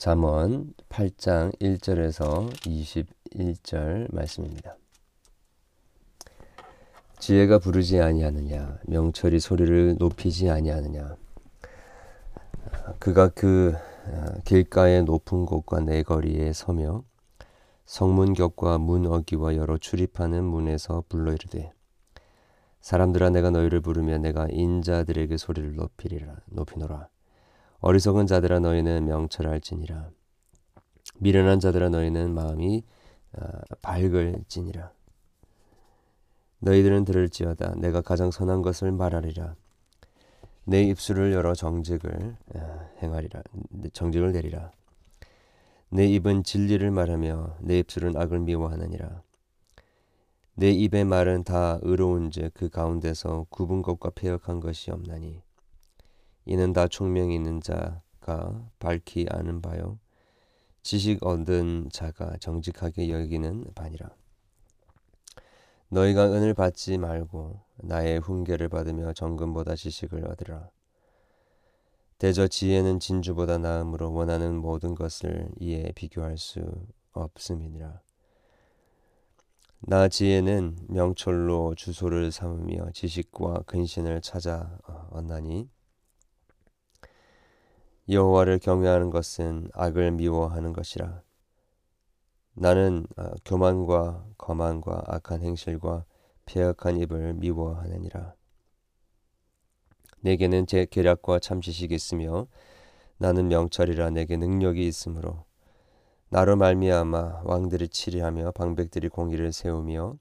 잠언 8장 1절에서 21절 말씀입니다. 지혜가 부르지 아니하느냐 명철이 소리를 높이지 아니하느냐 그가 그 어, 길가의 높은 곳과 내거리에 서며 성문 격과 문 어기와 여러 출입하는 문에서 불러 이르되 사람들아 내가 너희를 부르면 내가 인자들에게 소리를 높이리라 높이노라 어리석은 자들아 너희는 명철할지니라. 미련한 자들아 너희는 마음이 어, 밝을지니라. 너희들은 들을지어다. 내가 가장 선한 것을 말하리라. 내 입술을 열어 정직을 어, 행하리라. 정직을 내리라. 내 입은 진리를 말하며 내 입술은 악을 미워하느니라. 내 입의 말은 다 의로운즉 그 가운데서 굽은 것과 폐역한 것이 없나니 이는 다 총명이 있는 자가 밝히 아는 바요. 지식 얻은 자가 정직하게 여기는 바니라. 너희가 은을 받지 말고 나의 훈계를 받으며 정금보다 지식을 얻으라. 대저 지혜는 진주보다 나음으로 원하는 모든 것을 이에 비교할 수 없음이니라. 나 지혜는 명철로 주소를 삼으며 지식과 근신을 찾아 얻나니 여호와를 경외하는 것은 악을 미워하는 것이라. 나는 어, 교만과 거만과 악한 행실과 폐역한 입을 미워하느니라. 내게는 제 계략과 참 지식이 있으며 나는 명철이라 내게 능력이 있으므로 나로 말미암아 왕들이 치리하며 방백들이 공의를 세우며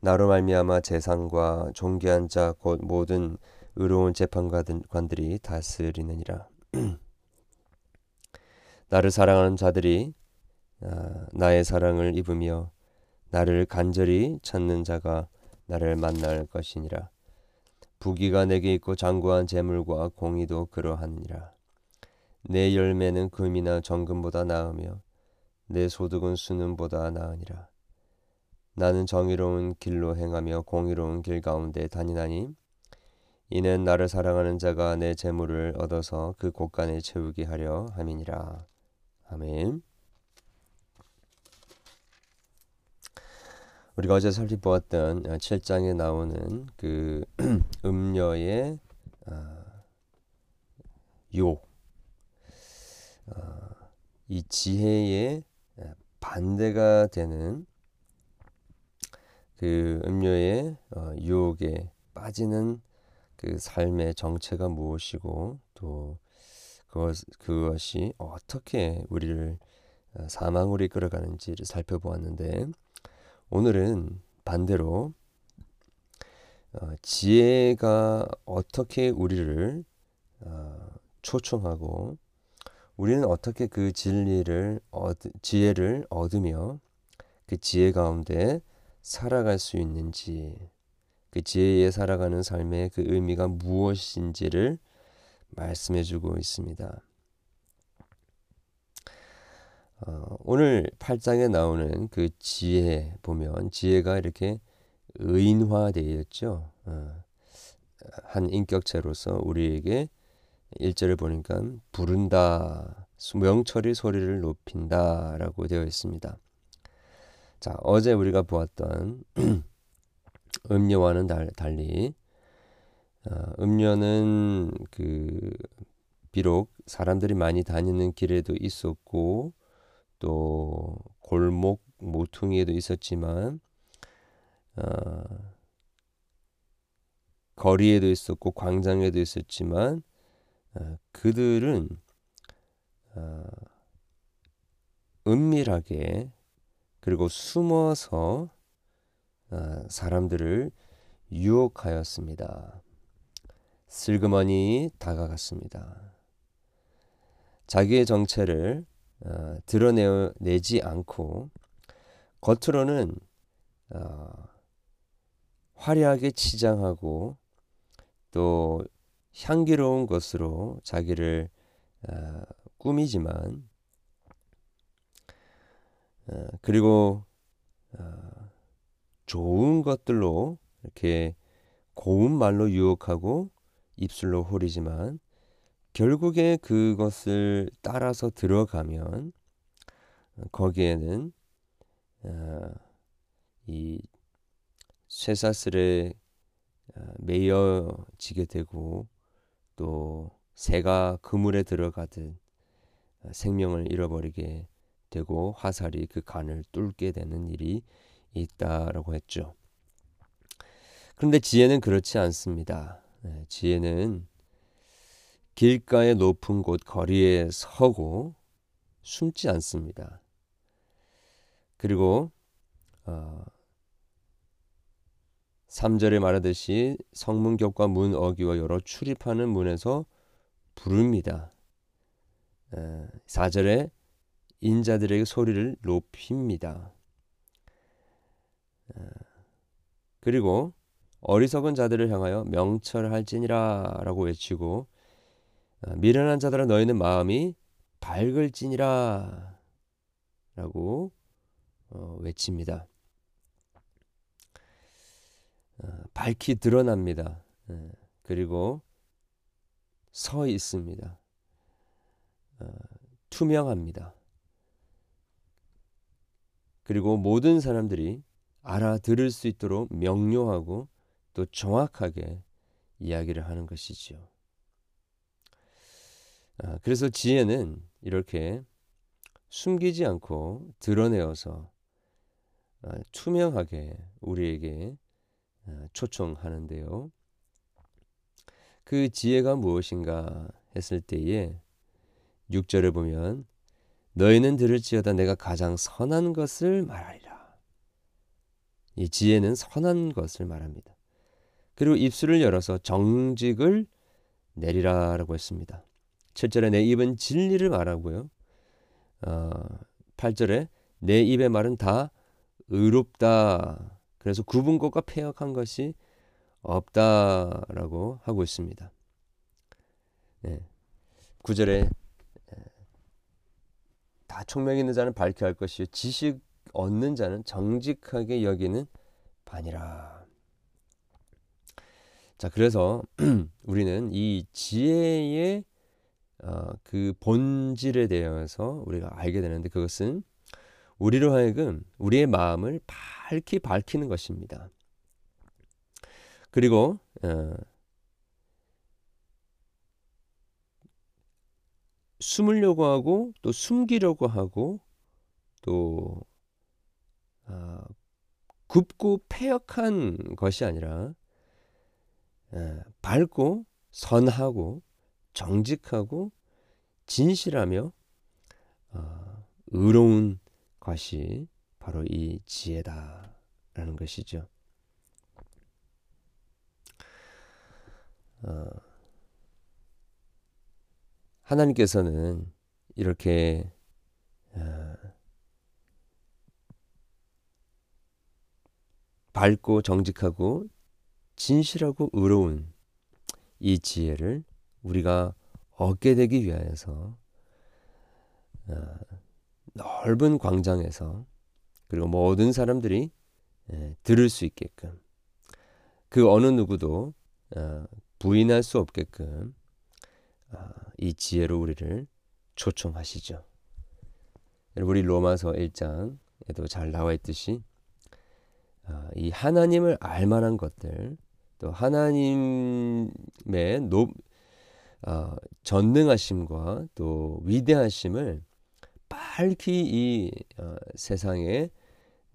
나로 말미암아 재상과 존귀한 자 곧 모든 의로운 재판관들이 다스리느니라. 나를 사랑하는 자들이 아, 나의 사랑을 입으며 나를 간절히 찾는 자가 나를 만날 것이니라. 부귀가 내게 있고 장구한 재물과 공의도 그러하니라. 내 열매는 금이나 정금보다 나으며 내 소득은 수는보다 나으니라. 나는 정의로운 길로 행하며 공의로운 길 가운데 다니나니 이는 나를 사랑하는 자가 내 재물을 얻어서 그 곳간에 채우게 하려 함이니라. 아멘. 우리가 어제 살펴보았던 7장에 나오는 그 음녀의 어, 유혹, 어, 이 지혜의 반대가 되는 그 음료의 어, 유혹에 빠지는 그 삶의 정체가 무엇이고 또 그것, 그것이 어떻게 우리를 어, 사망으로 이끌어가는지를 살펴보았는데 오늘은 반대로 어, 지혜가 어떻게 우리를 어, 초청하고 우리는 어떻게 그 진리를 얻, 지혜를 얻으며 그 지혜 가운데 살아갈 수 있는지 그 지혜에 살아가는 삶의 그 의미가 무엇인지를 말씀해 주고 있습니다. 어, 오늘 8장에 나오는 그 지혜 보면 지혜가 이렇게 의인화되어 있죠. 어, 한 인격체로서 우리에게 1절을 보니까 부른다, 명철이 소리를 높인다라고 되어 있습니다. 자, 어제 우리가 보았던 음료와는 달리. 어, 음료는 그 비록 사람들이 많이 다니는 길에도 있었고 또 골목 모퉁이에도 있었지만 어, 거리에도 있었고 광장에도 있었지만 어, 그들은 어, 은밀하게 그리고 숨어서 어, 사람들을 유혹하였습니다. 슬그머니 다가갔습니다. 자기의 정체를 어, 드러내지 않고 겉으로는 어, 화려하게 치장하고 또 향기로운 것으로 자기를 어, 꾸미지만 어, 그리고 어, 좋은 것들로 이렇게 고운 말로 유혹하고 입술로 호리지만 결국에 그것을 따라서 들어가면 거기에는 어, 이 쇠사슬에 어, 매여지게 되고 또 새가 그물에 들어가듯 어, 생명을 잃어버리게 되고 화살이 그 간을 뚫게 되는 일이 있다라고 했죠. 그런데 지혜는 그렇지 않습니다. 네, 지혜는 길가의 높은 곳 거리에 서고 숨지 않습니다. 그리고 어, 3절에 말하듯이 성문격과 문 어기와 여러 출입하는 문에서 부릅니다. 4절에 인자들에게 소리를 높입니다. 그리고 어리석은 자들을 향하여 명철할지니라 라고 외치고 어, 미련한 자들아 너희는 마음이 밝을지니라 라고 어, 외칩니다. 어, 밝히 드러납니다. 예, 그리고 서 있습니다. 투명합니다. 그리고 모든 사람들이 알아들을 수 있도록 명료하고 또 정확하게 이야기를 하는 것이지요. 아, 그래서 지혜는 이렇게 숨기지 않고 드러내어서 아, 투명하게 우리에게 아, 초청하는데요. 그 지혜가 무엇인가 했을 때에 6절을 보면 너희는 들을지어다 내가 가장 선한 것을 말하리라. 이 지혜는 선한 것을 말합니다. 그리고 입술을 열어서 정직을 내리라라고 했습니다. 7절에 내 입은 진리를 말하고요. 어, 8절에 내 입의 말은 다 의롭다. 그래서 굽은 것과 폐역한 것이 없다라고 하고 있습니다. 네. 9절에 다 총명 있는 자는 밝게 할 것이요 지식 얻는 자는 정직하게 여기는 반이라. 자, 그래서 우리는 이 지혜의 어, 그 본질에 대해서 우리가 알게 되는데 그것은 우리로 하여금 우리의 마음을 밝히 밝히는 것입니다. 그리고 어, 숨으려고 하고 또 숨기려고 하고 또 어, 굽고 폐역한 것이 아니라 어, 밝고 선하고 정직하고 진실하며 어, 의로운 것이 바로 이 지혜다라는 것이죠. 어, 하나님께서는 이렇게 어, 밝고 정직하고 진실하고 의로운 이 지혜를 우리가 얻게 되기 위하여서 어, 넓은 광장에서 그리고 모든 사람들이 예, 들을 수 있게끔 그 어느 누구도 어, 부인할 수 없게끔 어, 이 지혜로 우리를 초청하시죠. 우리 로마서 1장에도 잘 나와 있듯이 이 하나님을 알만한 것들 또 하나님의 높 어, 전능하심과 또 위대하심을 밝히 이 어, 세상의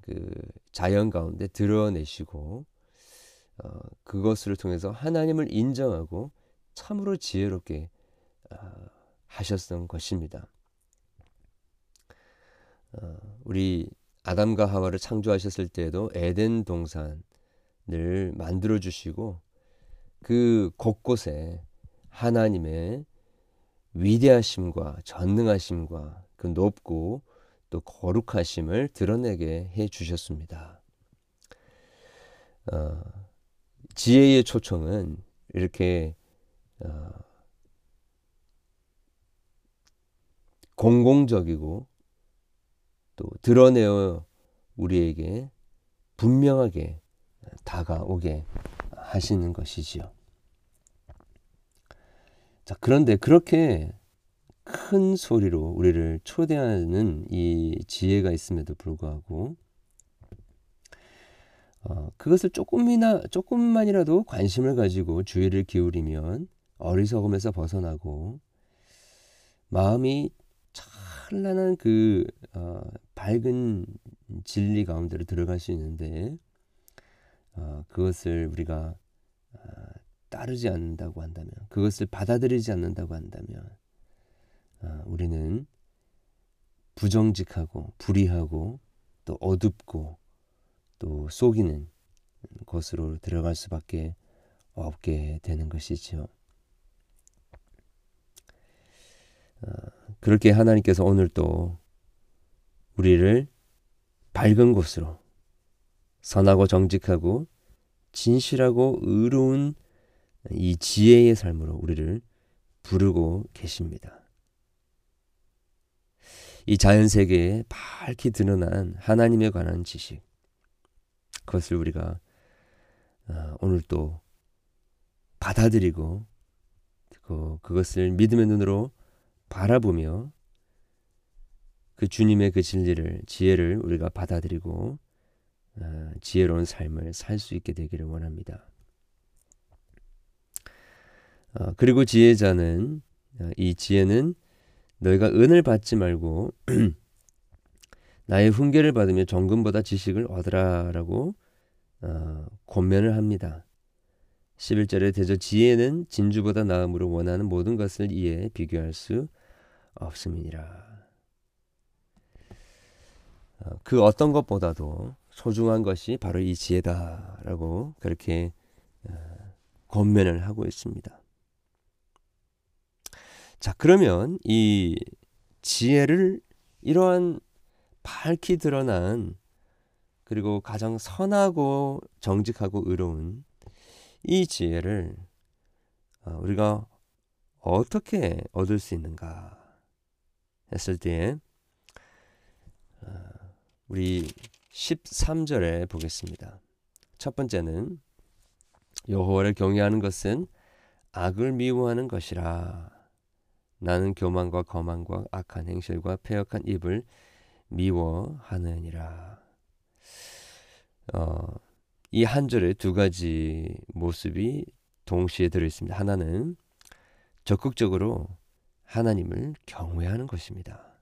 그 자연 가운데 드러내시고 어, 그것을 통해서 하나님을 인정하고 참으로 지혜롭게 어, 하셨던 것입니다. 어, 우리 아담과 하와를 창조하셨을 때에도 에덴 동산을 만들어 주시고 그 곳곳에 하나님의 위대하심과 전능하심과 그 높고 또 거룩하심을 드러내게 해 주셨습니다. 어, 지혜의 초청은 이렇게 어, 공공적이고 또 드러내어 우리에게 분명하게 다가오게 하시는 것이지요. 자, 그런데 그렇게 큰 소리로 우리를 초대하는 이 지혜가 있음에도 불구하고 어, 그것을 조금이나 조금만이라도 관심을 가지고 주의를 기울이면 어리석음에서 벗어나고 마음이 찬란한 그 어, 밝은 진리 가운데로 들어갈 수 있는데 어, 그것을 우리가 어, 따르지 않는다고 한다면 그것을 받아들이지 않는다고 한다면 어, 우리는 부정직하고 불의하고 또 어둡고 또 속이는 것으로 들어갈 수밖에 없게 되는 것이지요. 어, 그렇게 하나님께서 오늘 또 우리를 밝은 곳으로 선하고 정직하고 진실하고 의로운 이 지혜의 삶으로 우리를 부르고 계십니다. 이 자연 세계에 밝히 드러난 하나님에 관한 지식 그것을 우리가 어, 오늘 또 받아들이고 그것을 믿음의 눈으로 바라보며 그 주님의 그 진리를 지혜를 우리가 받아들이고 어, 지혜로운 삶을 살 수 있게 되기를 원합니다. 어, 그리고 지혜자는 어, 이 지혜는 너희가 은을 받지 말고 나의 훈계를 받으며 정금보다 지식을 얻으라라고 어, 권면을 합니다. 11절에 대저 지혜는 진주보다 나음으로 원하는 모든 것을 이에 비교할 수 없음이니라. 어, 그 어떤 것보다도 소중한 것이 바로 이 지혜다라고 그렇게 어, 권면을 하고 있습니다. 자, 그러면 이 지혜를 이러한 밝히 드러난 그리고 가장 선하고 정직하고 의로운 이 지혜를 어, 우리가 어떻게 얻을 수 있는가 했을 때 어, 우리 13절에 보겠습니다. 첫 번째는 여호와를 경외하는 것은 악을 미워하는 것이라 나는 교만과 거만과 악한 행실과 폐역한 입을 미워하느니라. 어, 이 한 절에 두 가지 모습이 동시에 들어 있습니다. 하나는 적극적으로 하나님을 경외하는 것입니다.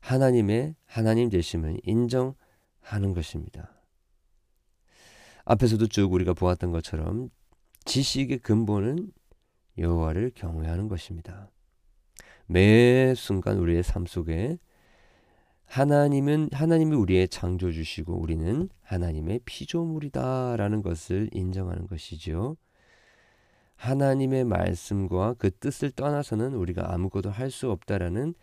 하나님의 하나님 되심을 인정하는 것입니다. 앞에서도 쭉 우리가 보았던 것처럼 지식의 근본은 여호와를 경외하는 것입니다. 매 순간 우리의 삶 속에 하나님은 하나님이 우리의 창조 주시고 우리는 하나님의 피조물이다라는 것을 인정하는 것이죠. 하나님의 말씀과 그 뜻을 떠나서는 우리가 아무것도 할 수 없다라는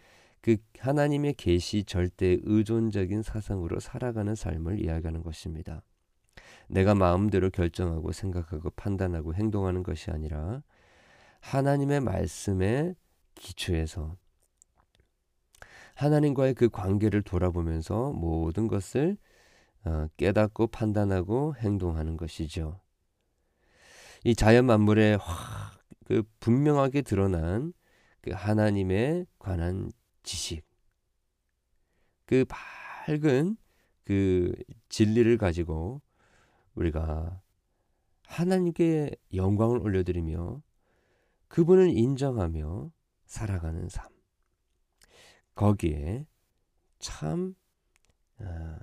그 하나님의 계시 절대 의존적인 사상으로 살아가는 삶을 이야기하는 것입니다. 내가 마음대로 결정하고 생각하고 판단하고 행동하는 것이 아니라 하나님의 말씀에 기초에서 하나님과의 그 관계를 돌아보면서 모든 것을 어, 깨닫고 판단하고 행동하는 것이죠. 이 자연 만물에 확 그 분명하게 드러난 그 하나님에 관한 지식, 그 밝은 그 진리를 가지고 우리가 하나님께 영광을 올려드리며 그분을 인정하며 살아가는 삶. 거기에 참 어,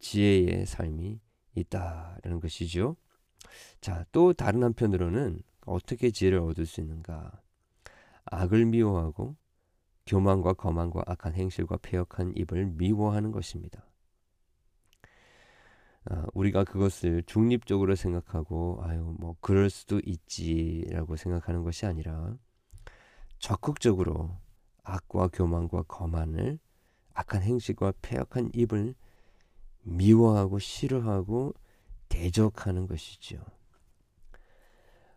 지혜의 삶이 있다라는 것이죠. 자, 또 다른 한편으로는 어떻게 지혜를 얻을 수 있는가? 악을 미워하고 교만과 거만과 악한 행실과 폐역한 입을 미워하는 것입니다. 어, 우리가 그것을 중립적으로 생각하고 아유 뭐 그럴 수도 있지라고 생각하는 것이 아니라 적극적으로 악과 교만과 거만을 악한 행실과 폐역한 입을 미워하고 싫어하고 대적하는 것이죠.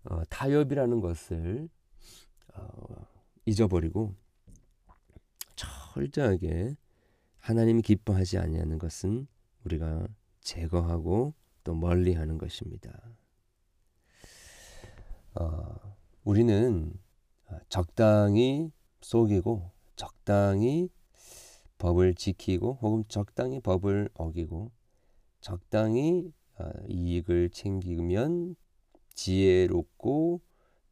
어, 타협이라는 것을 어, 잊어버리고 철저하게 하나님이 기뻐하지 아니하는 것은 우리가 제거하고 또 멀리하는 것입니다. 어, 우리는 적당히 속이고 적당히 법을 지키고 혹은 적당히 법을 어기고 적당히 어, 이익을 챙기면 지혜롭고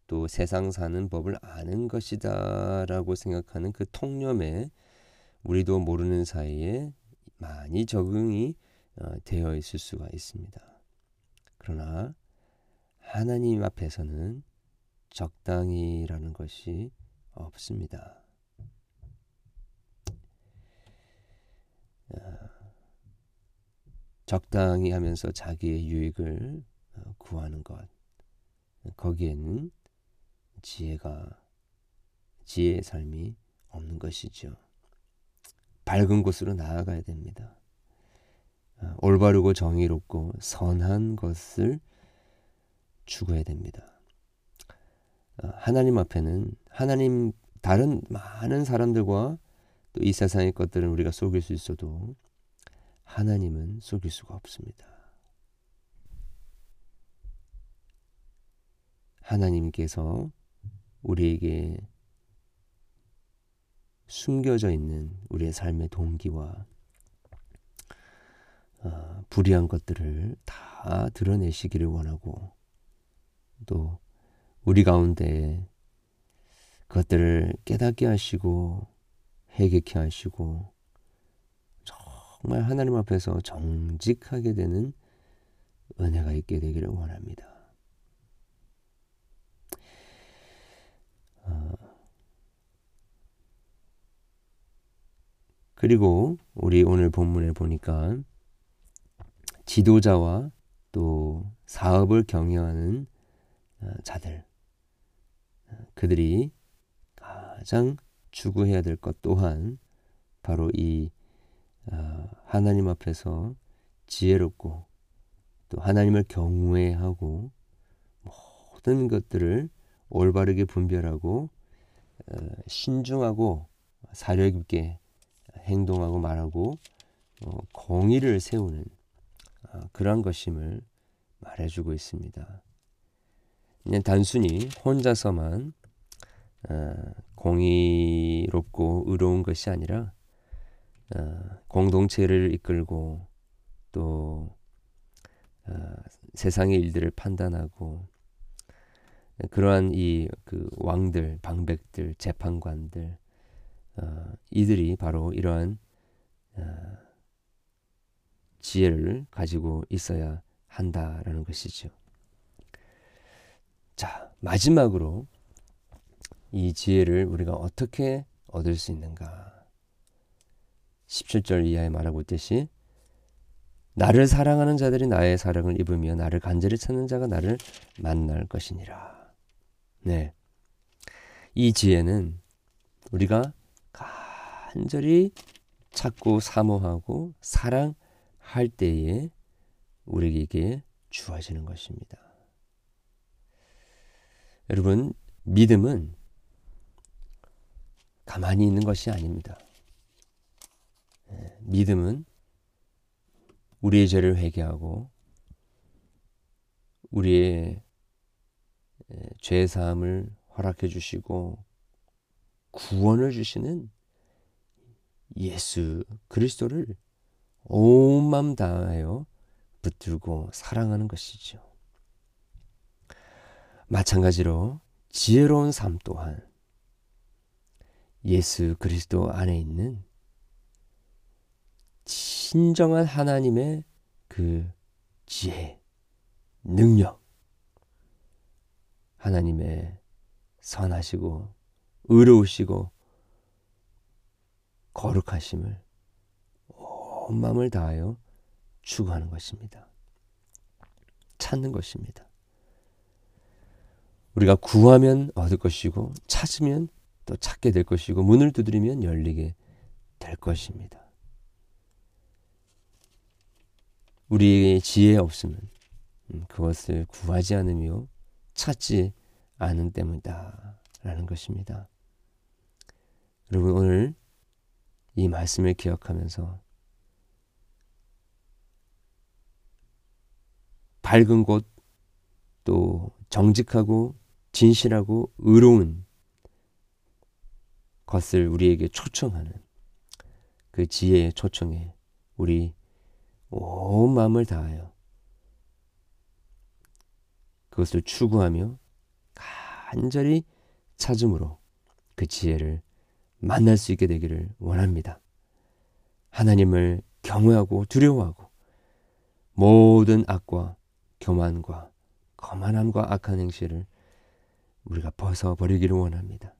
또 세상 사는 법을 아는 것이다라고 생각하는 그 통념에 우리도 모르는 사이에 많이 적응이 어, 되어 있을 수가 있습니다. 그러나 하나님 앞에서는 적당히라는 것이 없습니다. 적당히 하면서 자기의 유익을 어, 구하는 것. 거기에는 지혜가 지혜의 삶이 없는 것이죠. 밝은 곳으로 나아가야 됩니다. 어, 올바르고 정의롭고 선한 것을 추구해야 됩니다. 어, 하나님 앞에는 하나님 다른 많은 사람들과 또 이 세상의 것들은 우리가 속일 수 있어도 하나님은 속일 수가 없습니다. 하나님께서 우리에게 숨겨져 있는 우리의 삶의 동기와 어, 불의한 것들을 다 드러내시기를 원하고 또 우리 가운데 그것들을 깨닫게 하시고 해결케 하시고 정말 하나님 앞에서 정직하게 되는 은혜가 있게 되기를 원합니다. 어, 그리고 우리 오늘 본문에 보니까 지도자와 또 사업을 경영하는 어, 자들 그들이 가장 추구해야 될 것 또한 바로 이 어, 하나님 앞에서 지혜롭고 또 하나님을 경외하고 모든 것들을 올바르게 분별하고 어, 신중하고 사려 깊게 행동하고 말하고 어, 공의를 세우는 그러한 것임을 말해주고 있습니다. 그냥 단순히 혼자서만 공의롭고 의로운 것이 아니라 어, 공동체를 이끌고 또 어, 세상의 일들을 판단하고 그러한 이 그 왕들, 방백들, 재판관들 어, 이들이 바로 이러한 지혜를 가지고 있어야 한다라는 것이죠. 자, 마지막으로 이 지혜를 우리가 어떻게 얻을 수 있는가? 17절 이하에 말하고 있듯이 나를 사랑하는 자들이 나의 사랑을 입으며 나를 간절히 찾는 자가 나를 만날 것이니라. 네. 이 지혜는 우리가 간절히 찾고 사모하고 사랑할 때에 우리에게 주어지는 것입니다. 여러분, 믿음은 가만히 있는 것이 아닙니다. 예, 믿음은 우리의 죄를 회개하고 우리의 예, 죄 사함을 허락해 주시고 구원을 주시는 예수 그리스도를 온 마음 다하여 붙들고 사랑하는 것이죠. 마찬가지로 지혜로운 삶 또한 예수 그리스도 안에 있는 진정한 하나님의 그 지혜, 능력, 하나님의 선하시고 의로우시고 거룩하심을 온 마음을 다하여 추구하는 것입니다. 찾는 것입니다. 우리가 구하면 얻을 것이고 찾으면 또 찾게 될 것이고 문을 두드리면 열리게 될 것입니다. 우리의 지혜 음, 그것을 구하지 않으며 찾지 않은 때문이다 라는 것입니다. 여러분 오늘 이 말씀을 기억하면서 밝은 곳 또 정직하고 진실하고 의로운 것을 우리에게 초청하는 그 지혜의 초청에 우리 온 마음을 다하여 그것을 추구하며 간절히 찾음으로 그 지혜를 만날 수 있게 되기를 원합니다. 하나님을 경외하고 두려워하고 모든 악과 교만과 거만함과 악한 행실을 우리가 벗어버리기를 원합니다.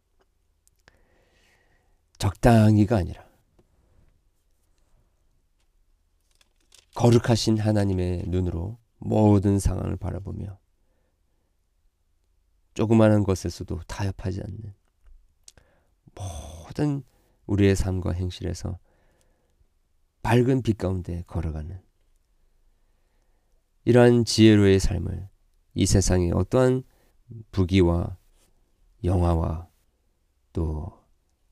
적당히가 아니라 거룩하신 하나님의 눈으로 모든 상황을 바라보며 조그마한 것에서도 타협하지 않는 모든 우리의 삶과 행실에서 밝은 빛 가운데 걸어가는 이러한 지혜로의 삶을 이 세상의 어떠한 부귀와 영화와 또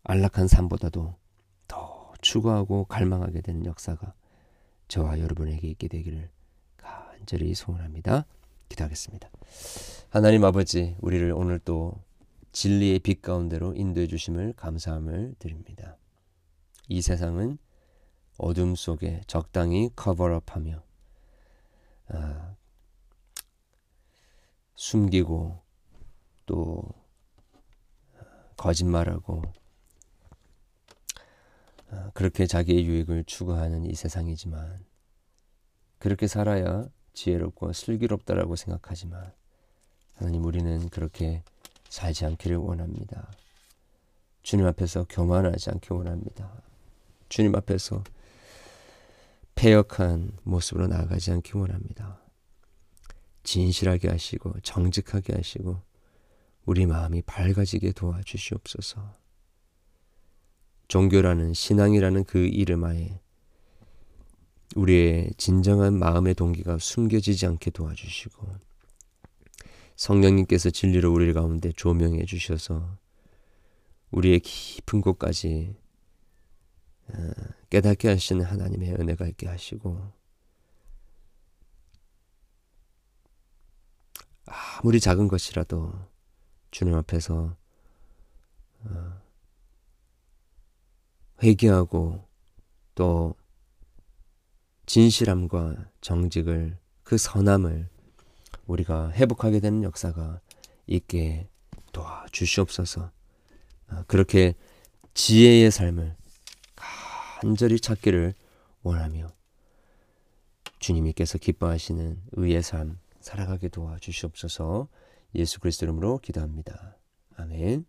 안락한 삶보다도 더 추구하고 갈망하게 되는 역사가 저와 여러분에게 있게 되기를 간절히 소원합니다. 기도하겠습니다. 하나님 아버지, 우리를 오늘 또 진리의 빛 가운데로 인도해 주심을 감사함을 드립니다. 이 세상은 어둠 속에 적당히 커버업하며 아, 숨기고 또 거짓말하고 아, 그렇게 자기의 유익을 추구하는 이 세상이지만 그렇게 살아야 지혜롭고 슬기롭다라고 생각하지만 하나님 우리는 그렇게 살지 않기를 원합니다. 주님 앞에서 교만하지 않기 원합니다. 주님 앞에서 폐역한 모습으로 나아가지 않기 원합니다. 진실하게 하시고 정직하게 하시고 우리 마음이 밝아지게 도와주시옵소서. 종교라는 신앙이라는 그 이름하에 우리의 진정한 마음의 동기가 숨겨지지 않게 도와주시고 성령님께서 진리로 우리 가운데 조명해 주셔서 우리의 깊은 곳까지 어, 깨닫게 하시는 하나님의 은혜가 있게 하시고 아무리 작은 것이라도 주님 앞에서 어, 회개하고 또 진실함과 정직을 그 선함을 우리가 회복하게 되는 역사가 있게 도와주시옵소서. 어, 그렇게 지혜의 삶을 간절히 찾기를 원하며 주님께서 기뻐하시는 의의 삶 살아가게 도와주시옵소서 예수 그리스도 이름으로 기도합니다. 아멘.